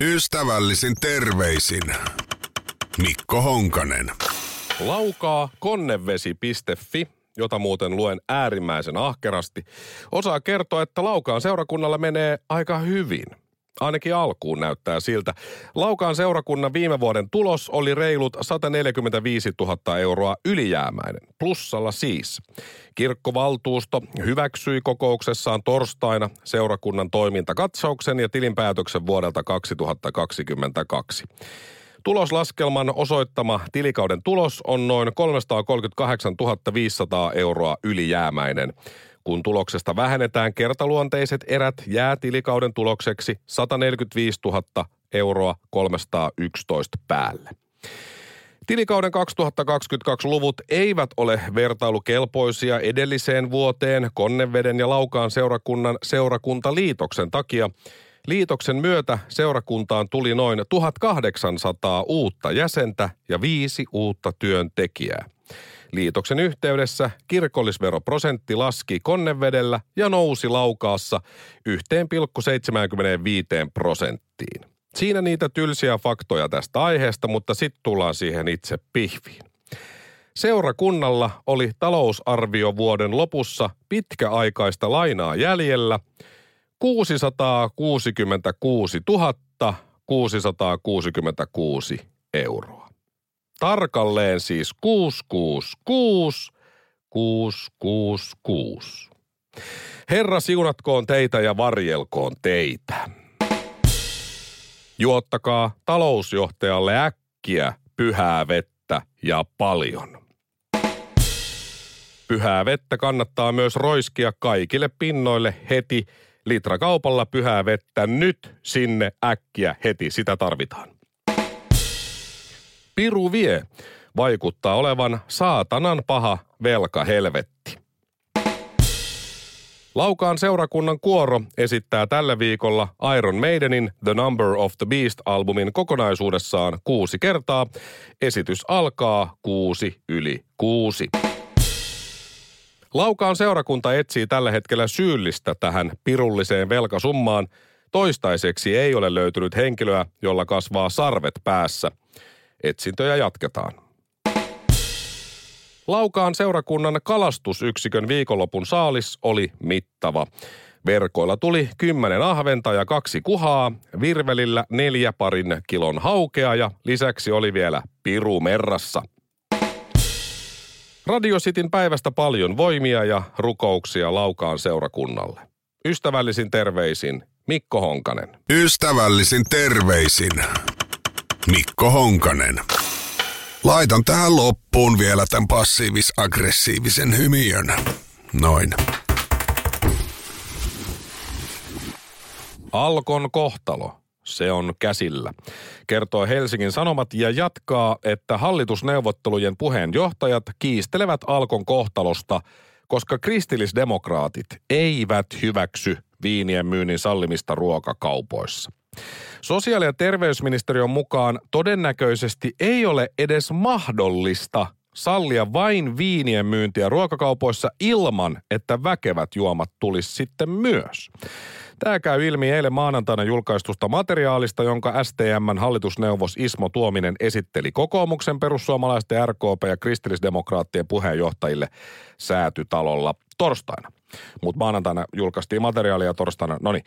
Ystävällisin terveisin Mikko Honkanen. Laukaa konnevesi.fi, jota muuten luen äärimmäisen ahkerasti, osaa kertoa, että Laukaan seurakunnalla menee aika hyvin. Ainakin alkuun näyttää siltä. Laukaan seurakunnan viime vuoden tulos oli reilut 145 000 euroa ylijäämäinen, plussalla siis. Kirkkovaltuusto hyväksyi kokouksessaan torstaina seurakunnan toimintakatsauksen ja tilinpäätöksen vuodelta 2022. Tuloslaskelman osoittama tilikauden tulos on noin 338 500 euroa ylijäämäinen. Kun tuloksesta vähennetään kertaluonteiset erät, jää tilikauden tulokseksi 145 000 euroa 311 päälle. Tilikauden 2022 luvut eivät ole vertailukelpoisia edelliseen vuoteen Konneveden ja Laukaan seurakunnan seurakuntaliitoksen takia. Liitoksen myötä seurakuntaan tuli noin 1800 uutta jäsentä ja viisi uutta työntekijää. Liitoksen yhteydessä kirkollisveroprosentti laski Konnevedellä ja nousi Laukaassa 1,75 prosenttiin. Siinä niitä tylsiä faktoja tästä aiheesta, mutta sitten tullaan siihen itse pihviin. Seurakunnalla oli talousarvio vuoden lopussa pitkäaikaista lainaa jäljellä 666 666 euroa. Tarkalleen siis 666 666. Herra siunatkoon teitä ja varjelkoon teitä. Juottakaa talousjohtajalle äkkiä pyhää vettä ja paljon. Pyhää vettä kannattaa myös roiskia kaikille pinnoille heti litrakaupalla pyhää vettä nyt sinne äkkiä heti, sitä tarvitaan. Piru vie vaikuttaa olevan saatanan paha velka helvetti. Laukaan seurakunnan kuoro esittää tällä viikolla Iron Maidenin The Number of the Beast-albumin kokonaisuudessaan kuusi kertaa. Esitys alkaa kuusi yli kuusi. Laukaan seurakunta etsii tällä hetkellä syyllistä tähän pirulliseen velkasummaan. Toistaiseksi ei ole löytynyt henkilöä, jolla kasvaa sarvet päässä. Etsintöjä jatketaan. Laukaan seurakunnan kalastusyksikön viikonlopun saalis oli mittava. Verkoilla tuli kymmenen ahventa ja kaksi kuhaa, virvelillä neljä parin kilon haukea ja lisäksi oli vielä piru merrassa. Radio Cityn päivästä paljon voimia ja rukouksia Laukaan seurakunnalle. Ystävällisin terveisin Mikko Honkanen. Ystävällisin terveisin Mikko Honkanen. Laitan tähän loppuun vielä tämän passiivis-aggressiivisen hymiön. Noin. Alkon kohtalo. Se on käsillä. Kertoo Helsingin Sanomat ja jatkaa, että hallitusneuvottelujen puheenjohtajat kiistelevät Alkon kohtalosta, koska kristillisdemokraatit eivät hyväksy viinien myynnin sallimista ruokakaupoissa. Sosiaali- ja terveysministeriön mukaan todennäköisesti ei ole edes mahdollista sallia vain viinien myyntiä ruokakaupoissa ilman, että väkevät juomat tulisi sitten myös. Tämä käy ilmi eilen maanantaina julkaistusta materiaalista, jonka STMn hallitusneuvos Ismo Tuominen esitteli kokoomuksen, perussuomalaisten, RKP ja kristillisdemokraattien puheenjohtajille säätytalolla torstaina. Mutta maanantaina julkaistiin materiaalia torstaina. No niin.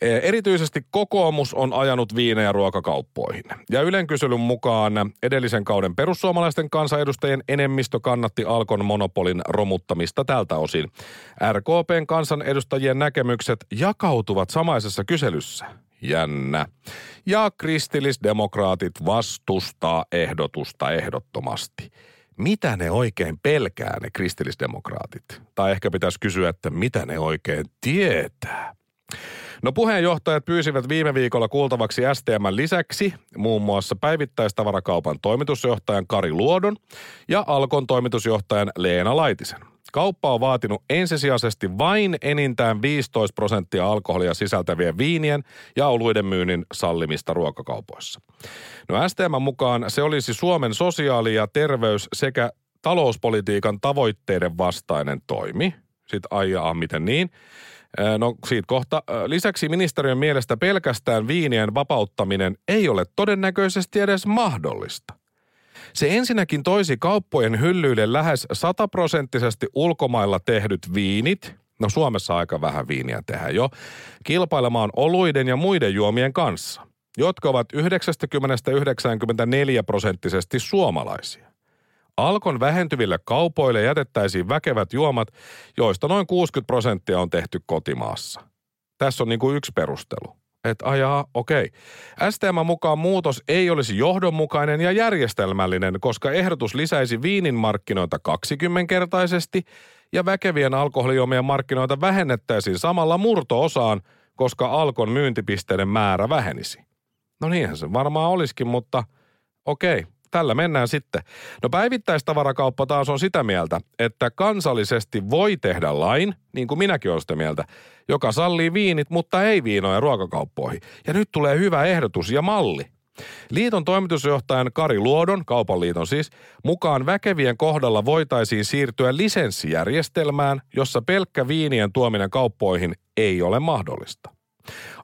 Erityisesti kokoomus on ajanut viinejä ruokakauppoihin. Ja Ylen kyselyn mukaan edellisen kauden perussuomalaisten kansanedustajien enemmistö kannatti Alkon monopolin romuttamista tältä osin. RKPn kansanedustajien näkemykset jakautuvat samaisessa kyselyssä. Jännä. Ja kristillisdemokraatit vastustaa ehdotusta ehdottomasti mitä ne oikein pelkää ne kristillisdemokraatit? Tai ehkä pitäisi kysyä, että mitä ne oikein tietää? No puheenjohtajat pyysivät viime viikolla kuultavaksi STM lisäksi muun muassa päivittäistavarakaupan toimitusjohtajan Kari Luodon ja Alkon toimitusjohtajan Leena Laitisen. Kauppa on vaatinut ensisijaisesti vain enintään 15 prosenttia alkoholia sisältävien viinien ja oluiden myynnin sallimista ruokakaupoissa. No STM mukaan se olisi Suomen sosiaali- ja terveys- sekä talouspolitiikan tavoitteiden vastainen toimi. Sitten aijaa, miten niin. No siitä kohta. Lisäksi ministeriön mielestä pelkästään viinien vapauttaminen ei ole todennäköisesti edes mahdollista. Se ensinnäkin toisi kauppojen hyllyille lähes sataprosenttisesti ulkomailla tehdyt viinit, no Suomessa aika vähän viiniä tehdään jo, kilpailemaan oluiden ja muiden juomien kanssa, jotka ovat 90-94 prosenttisesti suomalaisia. Alkon vähentyville kaupoille jätettäisiin väkevät juomat, joista noin 60 prosenttia on tehty kotimaassa. Tässä on niin kuin yksi perustelu. Että ajaa, okei. Okay. STM mukaan muutos ei olisi johdonmukainen ja järjestelmällinen, koska ehdotus lisäisi viinin markkinoita 20-kertaisesti ja väkevien alkoholijuomien markkinoita vähennettäisiin samalla murto-osaan, koska Alkon myyntipisteiden määrä vähenisi. No niinhän se varmaan olisikin, mutta okei, okay, tällä mennään sitten. No päivittäistavarakauppa taas on sitä mieltä, että kansallisesti voi tehdä lain, niin kuin minäkin olen sitä mieltä, joka sallii viinit, mutta ei viinoja ruokakauppoihin. Ja nyt tulee hyvä ehdotus ja malli. Liiton toimitusjohtajan Kari Luodon, kaupan liiton siis, mukaan väkevien kohdalla voitaisiin siirtyä lisenssijärjestelmään, jossa pelkkä viinien tuominen kauppoihin ei ole mahdollista.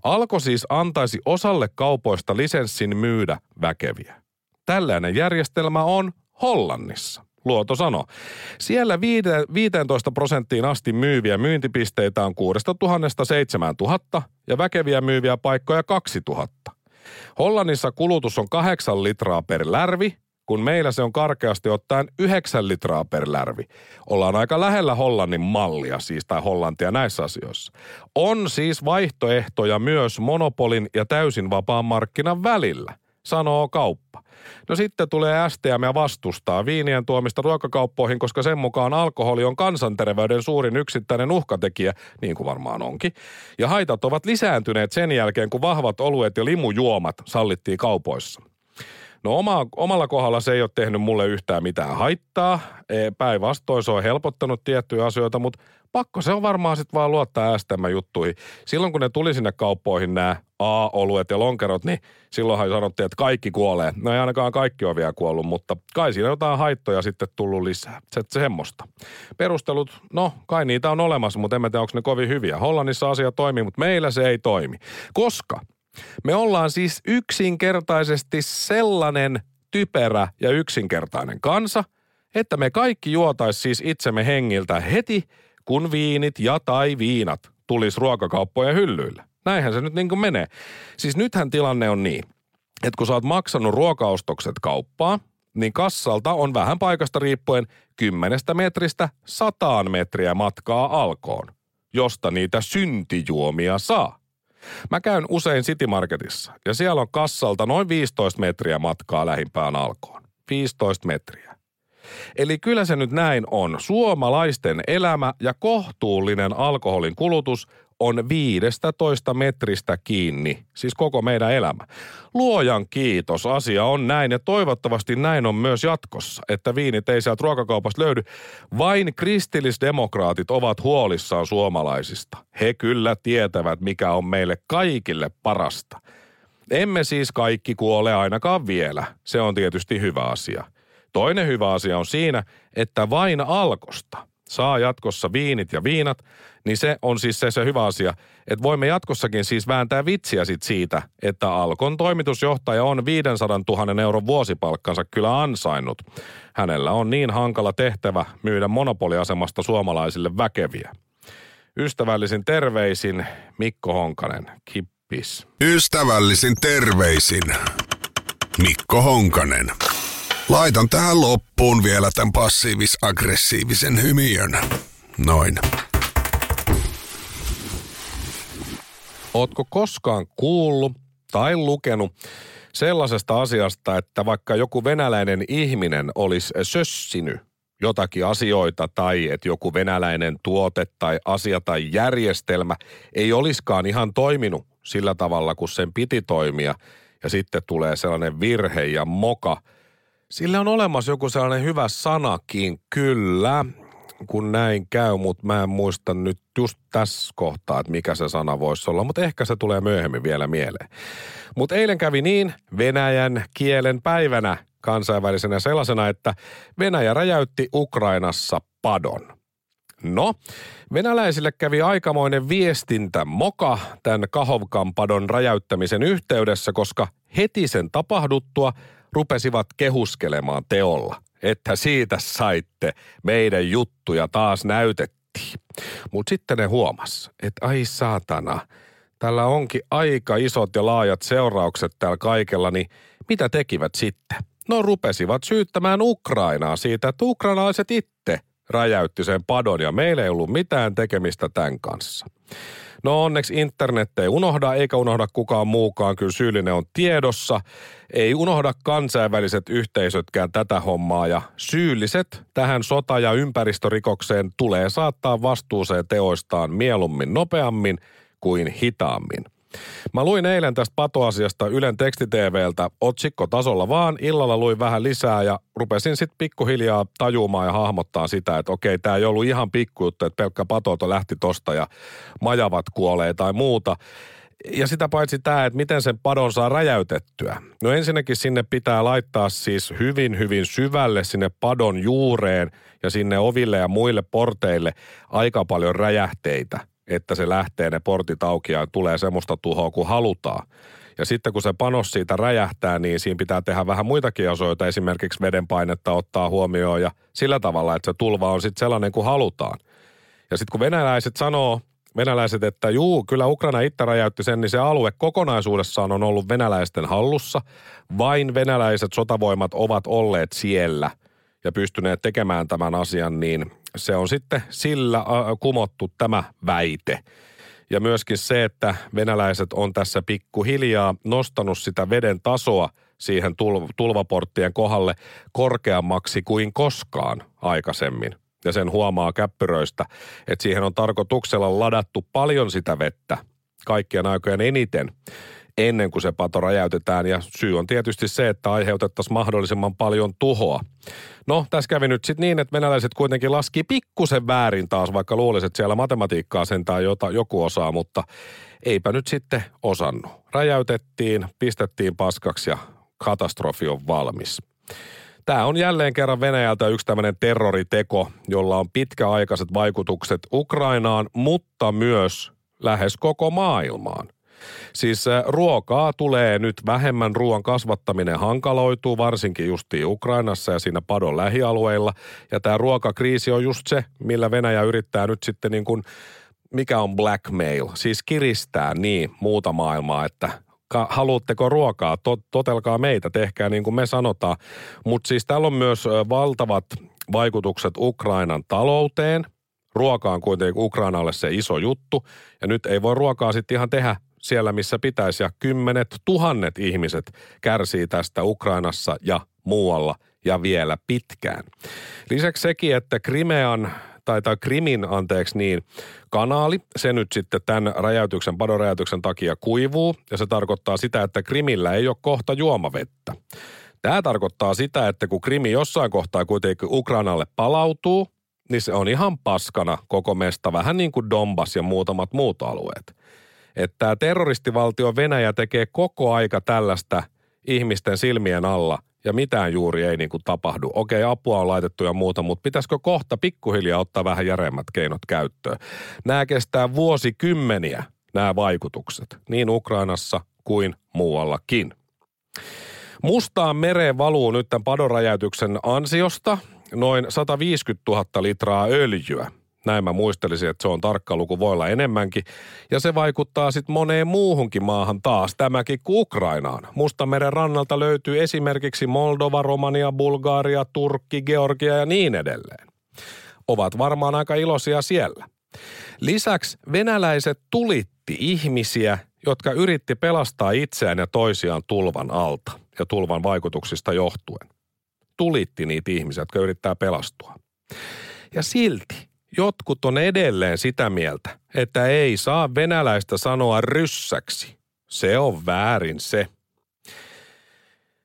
Alko siis antaisi osalle kaupoista lisenssin myydä väkeviä. Tällainen järjestelmä on Hollannissa. Luoto sano. Siellä 15 prosenttiin asti myyviä myyntipisteitä on 6000 7000 ja väkeviä myyviä paikkoja 2000. Hollannissa kulutus on 8 litraa per lärvi, kun meillä se on karkeasti ottaen 9 litraa per lärvi. Ollaan aika lähellä Hollannin mallia siis, tai Hollantia näissä asioissa. On siis vaihtoehtoja myös monopolin ja täysin vapaan markkinan välillä, sanoo kauppa. No sitten tulee STM ja vastustaa viinien tuomista ruokakauppoihin, koska sen mukaan alkoholi on kansanterveyden suurin yksittäinen uhkatekijä, niin kuin varmaan onkin. Ja haitat ovat lisääntyneet sen jälkeen, kun vahvat oluet ja limujuomat sallittiin kaupoissa. No oma, omalla kohdalla se ei ole tehnyt mulle yhtään mitään haittaa. E, päinvastoin se on helpottanut tiettyjä asioita, mutta pakko se on varmaan sitten vaan luottaa STM-juttuihin. Silloin kun ne tuli sinne kauppoihin nämä A-oluet ja lonkerot, niin silloinhan sanottiin, että kaikki kuolee. No ei ainakaan kaikki ole vielä kuollut, mutta kai siinä jotain haittoja sitten tullut lisää. Se, se semmoista. Perustelut, no kai niitä on olemassa, mutta en tiedä, onko ne kovin hyviä. Hollannissa asia toimii, mutta meillä se ei toimi. Koska me ollaan siis yksinkertaisesti sellainen typerä ja yksinkertainen kansa, että me kaikki juotais siis itsemme hengiltä heti, kun viinit ja tai viinat tulis ruokakauppojen hyllyille. Näinhän se nyt niin kuin menee. Siis nythän tilanne on niin, että kun sä oot maksanut ruokaostokset kauppaa, niin kassalta on vähän paikasta riippuen kymmenestä metristä sataan metriä matkaa alkoon, josta niitä syntijuomia saa. Mä käyn usein City Marketissa ja siellä on kassalta noin 15 metriä matkaa lähimpään alkoon. 15 metriä. Eli kyllä se nyt näin on. Suomalaisten elämä ja kohtuullinen alkoholin kulutus on 15 metristä kiinni, siis koko meidän elämä. Luojan kiitos, asia on näin ja toivottavasti näin on myös jatkossa, että viinit ei sieltä ruokakaupasta löydy. Vain kristillisdemokraatit ovat huolissaan suomalaisista. He kyllä tietävät, mikä on meille kaikille parasta. Emme siis kaikki kuole ainakaan vielä. Se on tietysti hyvä asia. Toinen hyvä asia on siinä, että vain alkosta saa jatkossa viinit ja viinat, niin se on siis se, se hyvä asia, että voimme jatkossakin siis vääntää vitsiä sit siitä, että Alkon toimitusjohtaja on 500 000 euron vuosipalkkansa kyllä ansainnut. Hänellä on niin hankala tehtävä myydä monopoliasemasta suomalaisille väkeviä. Ystävällisin terveisin Mikko Honkanen, kippis. Ystävällisin terveisin Mikko Honkanen. Laitan tähän loppuun vielä tämän passiivis-aggressiivisen hymiön. Noin. Ootko koskaan kuullut tai lukenut sellaisesta asiasta, että vaikka joku venäläinen ihminen olisi sössinyt jotakin asioita tai että joku venäläinen tuote tai asia tai järjestelmä ei olisikaan ihan toiminut sillä tavalla, kun sen piti toimia ja sitten tulee sellainen virhe ja moka – sillä on olemassa joku sellainen hyvä sanakin, kyllä, kun näin käy, mutta mä en muista nyt just tässä kohtaa, että mikä se sana voisi olla, mutta ehkä se tulee myöhemmin vielä mieleen. Mutta eilen kävi niin Venäjän kielen päivänä kansainvälisenä sellaisena, että Venäjä räjäytti Ukrainassa padon. No, venäläisille kävi aikamoinen viestintä moka tämän Kahovkan padon räjäyttämisen yhteydessä, koska heti sen tapahduttua rupesivat kehuskelemaan teolla, että siitä saitte meidän juttuja taas näytettiin. Mutta sitten ne huomas, että ai saatana, tällä onkin aika isot ja laajat seuraukset täällä kaikella, niin mitä tekivät sitten? No rupesivat syyttämään Ukrainaa siitä, että ukrainalaiset itse räjäytti sen padon ja meillä ei ollut mitään tekemistä tämän kanssa. No onneksi internet ei unohda, eikä unohda kukaan muukaan, kyllä syyllinen on tiedossa. Ei unohda kansainväliset yhteisötkään tätä hommaa ja syylliset tähän sota- ja ympäristörikokseen tulee saattaa vastuuseen teoistaan mieluummin nopeammin kuin hitaammin. Mä luin eilen tästä patoasiasta Ylen tekstiteeveltä otsikkotasolla vaan. Illalla luin vähän lisää ja rupesin sitten pikkuhiljaa tajumaan ja hahmottaa sitä, että okei, tämä ei ollut ihan pikkujuttu, että pelkkä patoto lähti tosta ja majavat kuolee tai muuta. Ja sitä paitsi tämä, että miten sen padon saa räjäytettyä. No ensinnäkin sinne pitää laittaa siis hyvin, hyvin syvälle sinne padon juureen ja sinne oville ja muille porteille aika paljon räjähteitä että se lähtee ne portit auki ja tulee semmoista tuhoa kuin halutaan. Ja sitten kun se panos siitä räjähtää, niin siinä pitää tehdä vähän muitakin asioita, esimerkiksi vedenpainetta ottaa huomioon ja sillä tavalla, että se tulva on sitten sellainen kuin halutaan. Ja sitten kun venäläiset sanoo, venäläiset, että juu, kyllä Ukraina itse räjäytti sen, niin se alue kokonaisuudessaan on ollut venäläisten hallussa. Vain venäläiset sotavoimat ovat olleet siellä ja pystyneet tekemään tämän asian, niin se on sitten sillä kumottu tämä väite. Ja myöskin se, että venäläiset on tässä pikkuhiljaa nostanut sitä veden tasoa siihen tulvaporttien kohdalle korkeammaksi kuin koskaan aikaisemmin. Ja sen huomaa käppyröistä, että siihen on tarkoituksella ladattu paljon sitä vettä kaikkien aikojen eniten ennen kuin se pato räjäytetään. Ja syy on tietysti se, että aiheutettaisiin mahdollisimman paljon tuhoa. No, tässä kävi nyt sitten niin, että venäläiset kuitenkin laski pikkusen väärin taas, vaikka luulisit, että siellä matematiikkaa sentään jota, joku osaa, mutta eipä nyt sitten osannut. Räjäytettiin, pistettiin paskaksi ja katastrofi on valmis. Tämä on jälleen kerran Venäjältä yksi tämmöinen terroriteko, jolla on pitkäaikaiset vaikutukset Ukrainaan, mutta myös lähes koko maailmaan – Siis äh, ruokaa tulee nyt vähemmän, ruoan kasvattaminen hankaloituu, varsinkin justiin Ukrainassa ja siinä padon lähialueilla. Ja tämä ruokakriisi on just se, millä Venäjä yrittää nyt sitten niin kuin, mikä on blackmail, siis kiristää niin muuta maailmaa, että haluatteko ruokaa, totelkaa meitä, tehkää niin kuin me sanotaan. Mutta siis täällä on myös valtavat vaikutukset Ukrainan talouteen. Ruoka on kuitenkin Ukrainalle se iso juttu. Ja nyt ei voi ruokaa sitten ihan tehdä siellä, missä pitäisi. Ja kymmenet tuhannet ihmiset kärsii tästä Ukrainassa ja muualla ja vielä pitkään. Lisäksi sekin, että Krimean tai, tai Krimin, anteeksi niin, kanaali, se nyt sitten tämän räjäytyksen, padoräjäytyksen takia kuivuu, ja se tarkoittaa sitä, että Krimillä ei ole kohta juomavettä. Tämä tarkoittaa sitä, että kun Krimi jossain kohtaa kuitenkin Ukrainalle palautuu, niin se on ihan paskana koko mesta, vähän niin kuin Donbass ja muutamat muut alueet että tämä terroristivaltio Venäjä tekee koko aika tällaista ihmisten silmien alla ja mitään juuri ei niin kuin tapahdu. Okei, apua on laitettu ja muuta, mutta pitäisikö kohta pikkuhiljaa ottaa vähän järemmät keinot käyttöön? Nämä kestää vuosikymmeniä, nämä vaikutukset, niin Ukrainassa kuin muuallakin. Mustaan mereen valuu nyt tämän padoräjäytyksen ansiosta noin 150 000 litraa öljyä – näin mä muistelisin, että se on tarkka luku, voi olla enemmänkin. Ja se vaikuttaa sitten moneen muuhunkin maahan taas, tämäkin kuin Ukrainaan. Mustameren rannalta löytyy esimerkiksi Moldova, Romania, Bulgaria, Turkki, Georgia ja niin edelleen. Ovat varmaan aika iloisia siellä. Lisäksi venäläiset tulitti ihmisiä, jotka yritti pelastaa itseään ja toisiaan tulvan alta ja tulvan vaikutuksista johtuen. Tulitti niitä ihmisiä, jotka yrittää pelastua. Ja silti Jotkut on edelleen sitä mieltä, että ei saa venäläistä sanoa ryssäksi. Se on väärin se.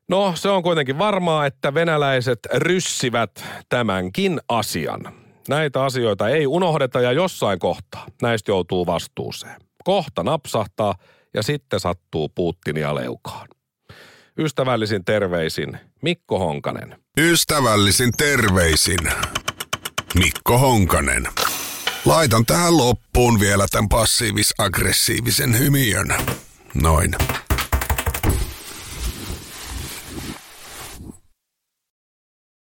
No, se on kuitenkin varmaa, että venäläiset ryssivät tämänkin asian. Näitä asioita ei unohdeta ja jossain kohtaa näistä joutuu vastuuseen. Kohta napsahtaa ja sitten sattuu Putinia leukaan. Ystävällisin terveisin Mikko Honkanen. Ystävällisin terveisin Mikko Honkanen. Laitan tähän loppuun vielä tämän passiivis-aggressiivisen hymiön. Noin.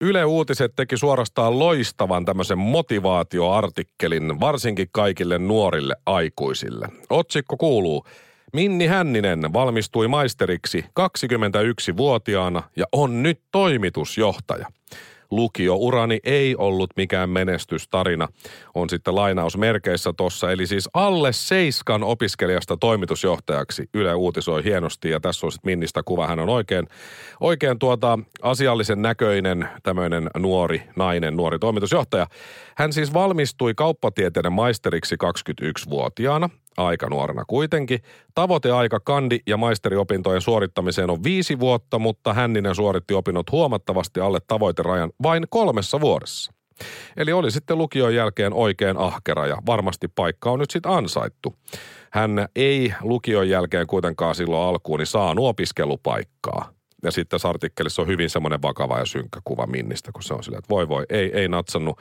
Yle Uutiset teki suorastaan loistavan tämmöisen motivaatioartikkelin, varsinkin kaikille nuorille aikuisille. Otsikko kuuluu, Minni Hänninen valmistui maisteriksi 21-vuotiaana ja on nyt toimitusjohtaja lukiourani ei ollut mikään menestystarina. On sitten lainaus merkeissä tossa. Eli siis alle seiskan opiskelijasta toimitusjohtajaksi Yle uutisoi hienosti. Ja tässä on sitten Minnistä kuva. Hän on oikein, oikein tuota asiallisen näköinen tämmöinen nuori nainen, nuori toimitusjohtaja. Hän siis valmistui kauppatieteiden maisteriksi 21-vuotiaana aika nuorena kuitenkin. Tavoiteaika kandi- ja maisteriopintojen suorittamiseen on viisi vuotta, mutta Hänninen suoritti opinnot huomattavasti alle tavoiterajan vain kolmessa vuodessa. Eli oli sitten lukion jälkeen oikein ahkera ja varmasti paikka on nyt sitten ansaittu. Hän ei lukion jälkeen kuitenkaan silloin alkuun niin saanut opiskelupaikkaa. Ja sitten tässä artikkelissa on hyvin semmoinen vakava ja synkkä kuva Minnistä, kun se on silleen, että voi voi, ei, ei natsannut.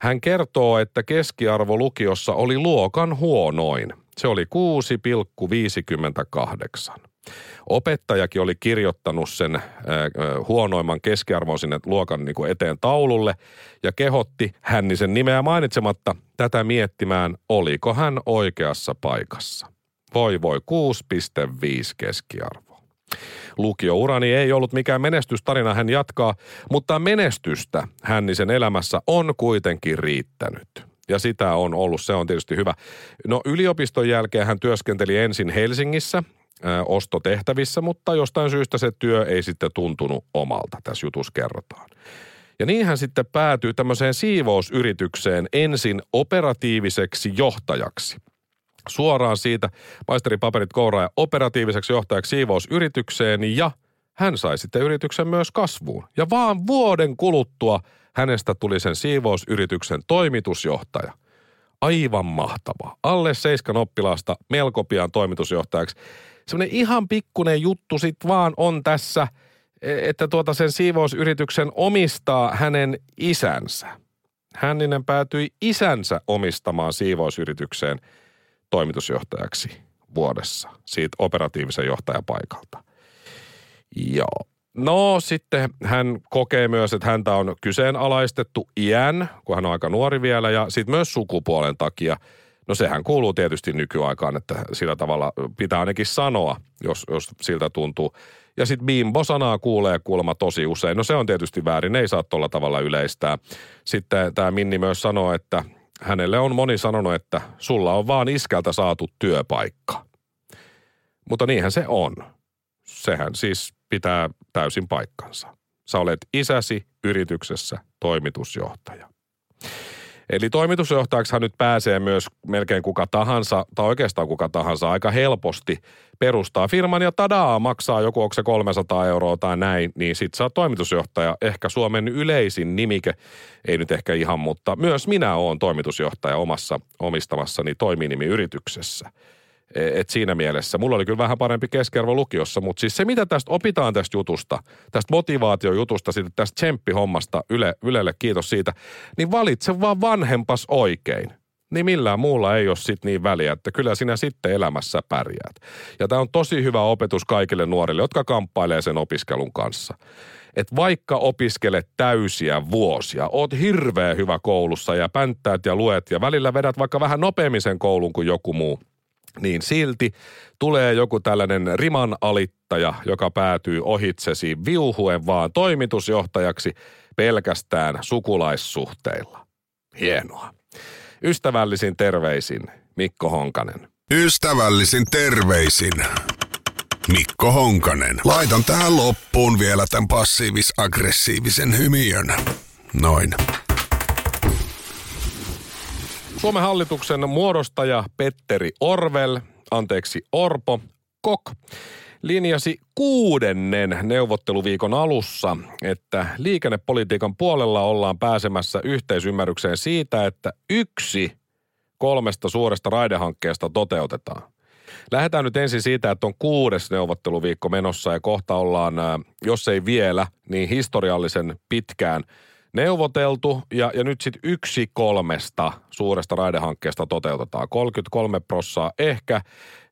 Hän kertoo, että keskiarvo lukiossa oli luokan huonoin. Se oli 6,58. Opettajakin oli kirjoittanut sen äh, huonoimman keskiarvon sinne luokan niin kuin eteen taululle ja kehotti Hännisen nimeä mainitsematta tätä miettimään, oliko hän oikeassa paikassa. Voi voi, 6,5 keskiarvo. Lukiourani ei ollut mikään menestystarina, hän jatkaa, mutta menestystä Hännisen elämässä on kuitenkin riittänyt ja sitä on ollut, se on tietysti hyvä. No yliopiston jälkeen hän työskenteli ensin Helsingissä ää, ostotehtävissä, mutta jostain syystä se työ ei sitten tuntunut omalta, tässä jutussa kerrotaan. Ja niin hän sitten päätyy tämmöiseen siivousyritykseen ensin operatiiviseksi johtajaksi. Suoraan siitä maisteripaperit kouraa ja operatiiviseksi johtajaksi siivousyritykseen ja hän sai sitten yrityksen myös kasvuun. Ja vaan vuoden kuluttua – hänestä tuli sen siivousyrityksen toimitusjohtaja. Aivan mahtava. Alle seiskan oppilaasta melko pian toimitusjohtajaksi. Semmoinen ihan pikkunen juttu sit vaan on tässä, e, että tuota sen siivousyrityksen omistaa hänen isänsä. Hänninen päätyi isänsä omistamaan siivousyritykseen toimitusjohtajaksi vuodessa siitä operatiivisen johtajan paikalta. Joo. No sitten hän kokee myös, että häntä on kyseenalaistettu iän, kun hän on aika nuori vielä, ja sitten myös sukupuolen takia. No sehän kuuluu tietysti nykyaikaan, että sillä tavalla pitää ainakin sanoa, jos, jos siltä tuntuu. Ja sitten bimbo-sanaa kuulee kuulemma tosi usein. No se on tietysti väärin, ei saa tuolla tavalla yleistää. Sitten tämä Minni myös sanoo, että hänelle on moni sanonut, että sulla on vaan iskältä saatu työpaikka. Mutta niinhän se on. Sehän siis pitää täysin paikkansa. Sä olet isäsi yrityksessä toimitusjohtaja. Eli toimitusjohtajaksi nyt pääsee myös melkein kuka tahansa, tai oikeastaan kuka tahansa, aika helposti perustaa firman ja tadaa, maksaa joku, onko se 300 euroa tai näin, niin sit saa toimitusjohtaja. Ehkä Suomen yleisin nimike, ei nyt ehkä ihan, mutta myös minä olen toimitusjohtaja omassa omistamassani toiminimiyrityksessä. E, et siinä mielessä mulla oli kyllä vähän parempi keskiarvo lukiossa, mutta siis se mitä tästä opitaan tästä jutusta, tästä motivaatiojutusta, sitten tästä tsemppihommasta Yle, Ylelle, kiitos siitä, niin valitse vaan vanhempas oikein. Niin millään muulla ei ole sit niin väliä, että kyllä sinä sitten elämässä pärjäät. Ja tämä on tosi hyvä opetus kaikille nuorille, jotka kamppailee sen opiskelun kanssa. Et vaikka opiskelet täysiä vuosia, oot hirveän hyvä koulussa ja pänttäät ja luet ja välillä vedät vaikka vähän nopeammin sen koulun kuin joku muu – niin silti tulee joku tällainen riman alittaja, joka päätyy ohitsesi viuhuen vaan toimitusjohtajaksi pelkästään sukulaissuhteilla. Hienoa. Ystävällisin terveisin Mikko Honkanen. Ystävällisin terveisin Mikko Honkanen. Laitan tähän loppuun vielä tämän passiivis-aggressiivisen hymiön. Noin. Suomen hallituksen muodostaja Petteri Orvel, anteeksi Orpo, Kok, linjasi kuudennen neuvotteluviikon alussa, että liikennepolitiikan puolella ollaan pääsemässä yhteisymmärrykseen siitä, että yksi kolmesta suuresta raidehankkeesta toteutetaan. Lähdetään nyt ensin siitä, että on kuudes neuvotteluviikko menossa ja kohta ollaan, jos ei vielä, niin historiallisen pitkään neuvoteltu ja, ja nyt sitten yksi kolmesta suuresta raidehankkeesta toteutetaan. 33 prossaa ehkä,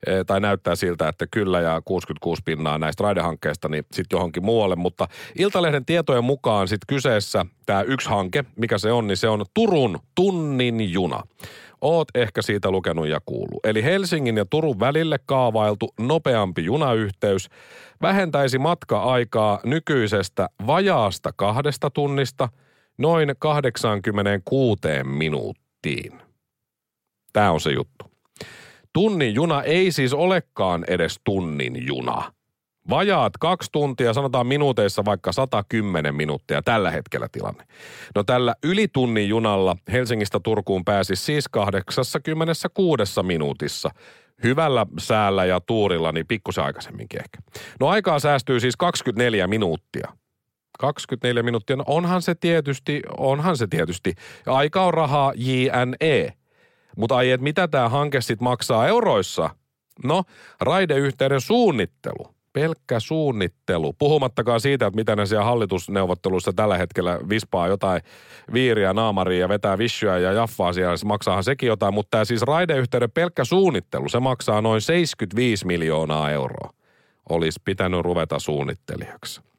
eh, tai näyttää siltä, että kyllä ja 66 pinnaa näistä raidehankkeista niin sitten johonkin muualle. Mutta Iltalehden tietojen mukaan sitten kyseessä tämä yksi hanke, mikä se on, niin se on Turun tunnin juna. Oot ehkä siitä lukenut ja kuuluu. Eli Helsingin ja Turun välille kaavailtu nopeampi junayhteys vähentäisi matka-aikaa nykyisestä vajaasta kahdesta tunnista noin 86 minuuttiin. Tämä on se juttu. Tunnin juna ei siis olekaan edes tunnin juna. Vajaat kaksi tuntia, sanotaan minuuteissa vaikka 110 minuuttia tällä hetkellä tilanne. No tällä ylitunnin junalla Helsingistä Turkuun pääsi siis 86 minuutissa. Hyvällä säällä ja tuurilla niin pikkusen aikaisemminkin ehkä. No aikaa säästyy siis 24 minuuttia. 24 minuuttia, no onhan se tietysti, onhan se tietysti. Aika on rahaa JNE. Mutta ai, että mitä tämä hanke sitten maksaa euroissa? No, raideyhteyden suunnittelu – pelkkä suunnittelu. Puhumattakaan siitä, että mitä ne siellä hallitusneuvotteluissa tällä hetkellä vispaa jotain viiriä, naamaria ja vetää vissyä ja jaffaa siellä. Se maksaahan sekin jotain, mutta tämä siis raideyhteyden pelkkä suunnittelu, se maksaa noin 75 miljoonaa euroa. Olisi pitänyt ruveta suunnittelijaksi.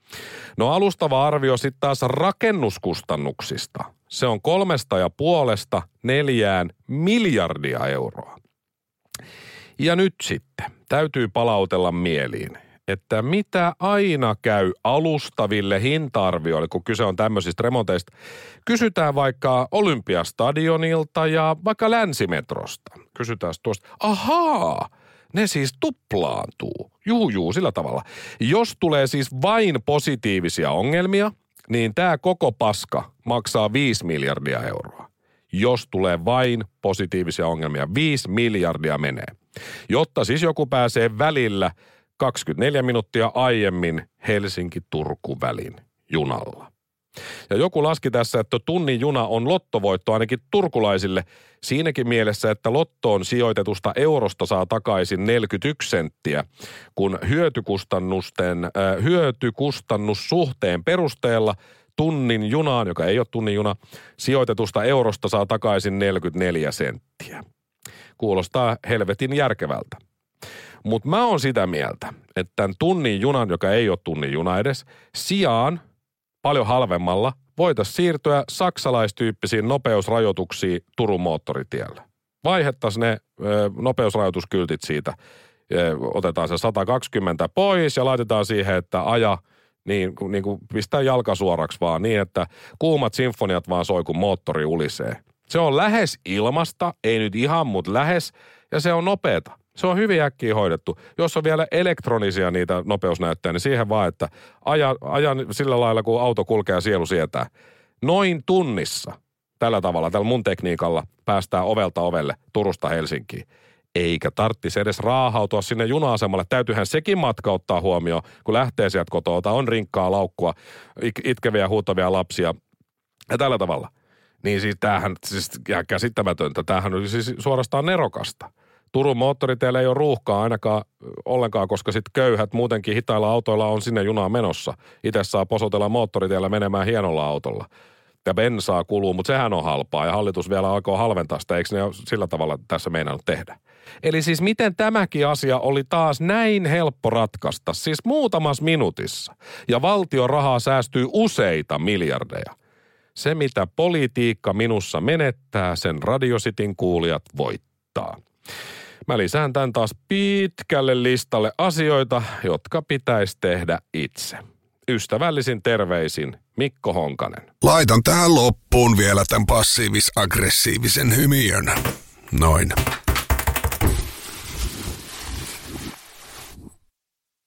No alustava arvio sitten taas rakennuskustannuksista. Se on kolmesta ja puolesta neljään miljardia euroa. Ja nyt sitten täytyy palautella mieliin, että mitä aina käy alustaville hinta-arvioille, kun kyse on tämmöisistä remonteista. Kysytään vaikka Olympiastadionilta ja vaikka Länsimetrosta. Kysytään tuosta, ahaa, ne siis tuplaantuu. Juu, juu, sillä tavalla. Jos tulee siis vain positiivisia ongelmia, niin tämä koko paska maksaa 5 miljardia euroa. Jos tulee vain positiivisia ongelmia, 5 miljardia menee. Jotta siis joku pääsee välillä 24 minuuttia aiemmin Helsinki-Turku-välin junalla. Ja joku laski tässä, että tunnin juna on lottovoitto ainakin turkulaisille siinäkin mielessä, että lottoon sijoitetusta eurosta saa takaisin 41 senttiä, kun hyötykustannusten, äh, hyötykustannussuhteen perusteella tunnin junaan, joka ei ole tunnin juna, sijoitetusta eurosta saa takaisin 44 senttiä. Kuulostaa helvetin järkevältä. Mutta mä oon sitä mieltä, että tämän tunnin junan, joka ei ole tunnin juna edes, sijaan paljon halvemmalla voitaisiin siirtyä saksalaistyyppisiin nopeusrajoituksiin Turun moottoritiellä. Vaihettaisiin ne ö, nopeusrajoituskyltit siitä. Ö, otetaan se 120 pois ja laitetaan siihen, että aja niin, niin kuin pistää jalka suoraksi vaan niin, että kuumat sinfoniat vaan soi, kun moottori ulisee. Se on lähes ilmasta, ei nyt ihan, mutta lähes, ja se on nopeeta. Se on hyvin äkkiä hoidettu. Jos on vielä elektronisia niitä nopeusnäyttöjä, niin siihen vaan, että ajan, ajan sillä lailla, kun auto kulkee ja sielu sietää. Noin tunnissa tällä tavalla, tällä mun tekniikalla päästään ovelta ovelle Turusta Helsinkiin. Eikä tarttisi edes raahautua sinne juna-asemalle. Täytyyhän sekin matka ottaa huomioon, kun lähtee sieltä kotoa. On rinkkaa, laukkua, itkeviä, huutavia lapsia. Ja tällä tavalla. Niin siis tämähän siis käsittämätöntä. Tämähän oli siis suorastaan nerokasta. Turun moottoriteillä ei ole ruuhkaa ainakaan ollenkaan, koska sitten köyhät muutenkin hitailla autoilla on sinne junaan menossa. Itse saa posotella moottoriteillä menemään hienolla autolla. Ja bensaa kuluu, mutta sehän on halpaa ja hallitus vielä aikoo halventaa sitä, eikö ne sillä tavalla tässä meinannut tehdä? Eli siis miten tämäkin asia oli taas näin helppo ratkaista, siis muutamassa minuutissa. Ja valtion rahaa säästyy useita miljardeja. Se, mitä politiikka minussa menettää, sen radiositin kuulijat voittaa. Mä lisään tämän taas pitkälle listalle asioita, jotka pitäisi tehdä itse. Ystävällisin terveisin Mikko Honkanen. Laitan tähän loppuun vielä tämän passiivis-aggressiivisen hymiön. Noin.